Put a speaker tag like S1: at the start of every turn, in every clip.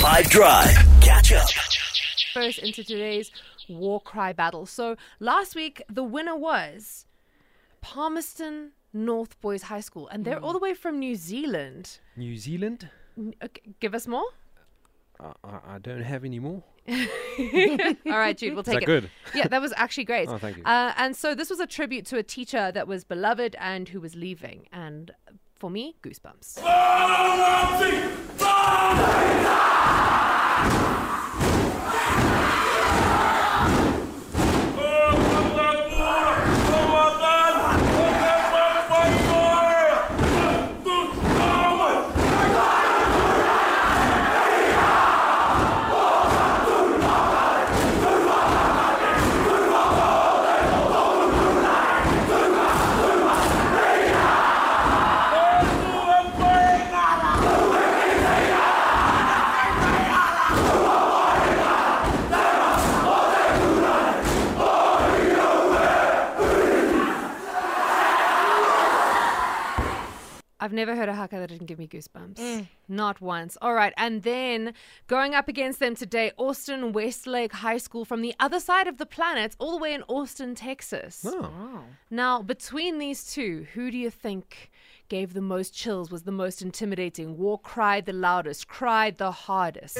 S1: 5 Drive. Catch up.
S2: first into today's war cry battle. So last week, the winner was Palmerston North Boys High School, and they're all the way from New Zealand.
S3: New Zealand?
S2: N- okay, give us more.
S3: I, I, I don't have any more.
S2: All right, Jude, we'll
S3: Is
S2: take
S3: that
S2: it.
S3: good?
S2: Yeah, that was actually great.
S3: Oh, thank you.
S2: Uh, and so this was a tribute to a teacher that was beloved and who was leaving. And for me, goosebumps. I've never heard a haka that didn't give me goosebumps. Mm. Not once. All right. And then going up against them today, Austin Westlake High School from the other side of the planet, all the way in Austin, Texas.
S3: Oh.
S2: Now, between these two, who do you think gave the most chills, was the most intimidating? War cried the loudest, cried the hardest.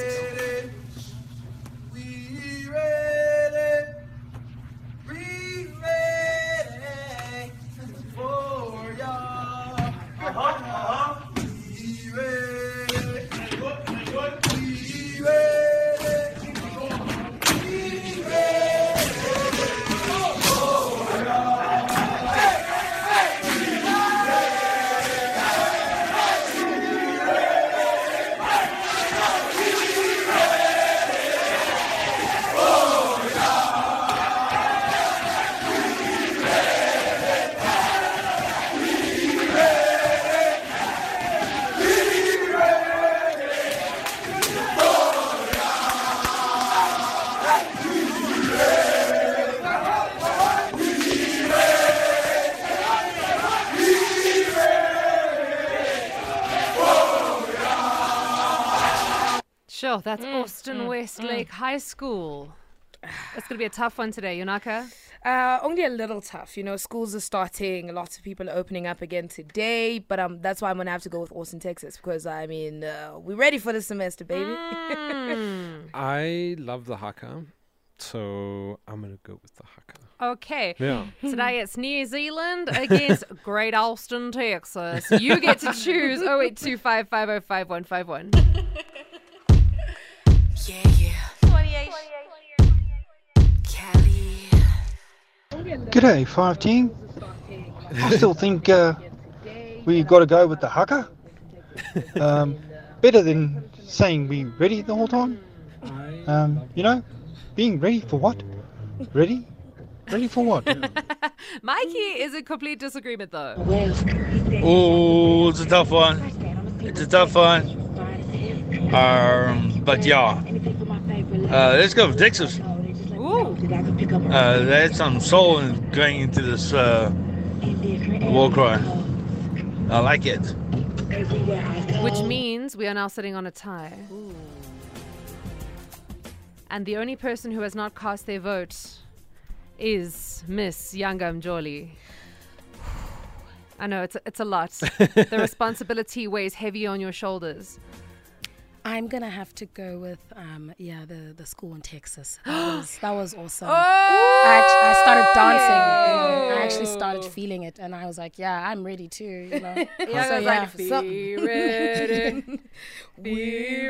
S2: Sure, that's Austin Westlake High School. It's going to be a tough one today, Yonaka.
S4: Uh, only a little tough. You know, schools are starting. Lots of people are opening up again today. But um, that's why I'm gonna have to go with Austin, Texas, because I mean, uh, we're ready for the semester, baby.
S3: I love the haka, so I'm going to go with the haka.
S2: Okay.
S3: Yeah.
S2: Today it's New Zealand against Great Austin, Texas. You get to choose 0825505151.
S5: Yeah, yeah. Cali.
S6: G'day, five team. I still think uh, we got to go with the haka. Um, better than saying we ready the whole time. Um, you know, being ready for what? Ready? Ready for what?
S2: Mikey is in complete disagreement though.
S7: Oh, it's a tough one. It's a tough one. Um, but yeah, uh, let's go with Texas.
S2: Ooh.
S7: Uh, they had some soul in going into this uh, war cry. I like it.
S2: Which means we are now sitting on a tie. And the only person who has not cast their vote is Miss Yanga Mjoli. I know it's a, it's a lot. the responsibility weighs heavy on your shoulders.
S8: I'm gonna have to go with um yeah the the school in Texas. That was that was awesome.
S2: Oh!
S8: I, I started dancing. You know, I actually started feeling it, and I was like, yeah, I'm ready too. You know.
S2: Yeah,
S8: so yeah,
S2: like, be ready, be ready,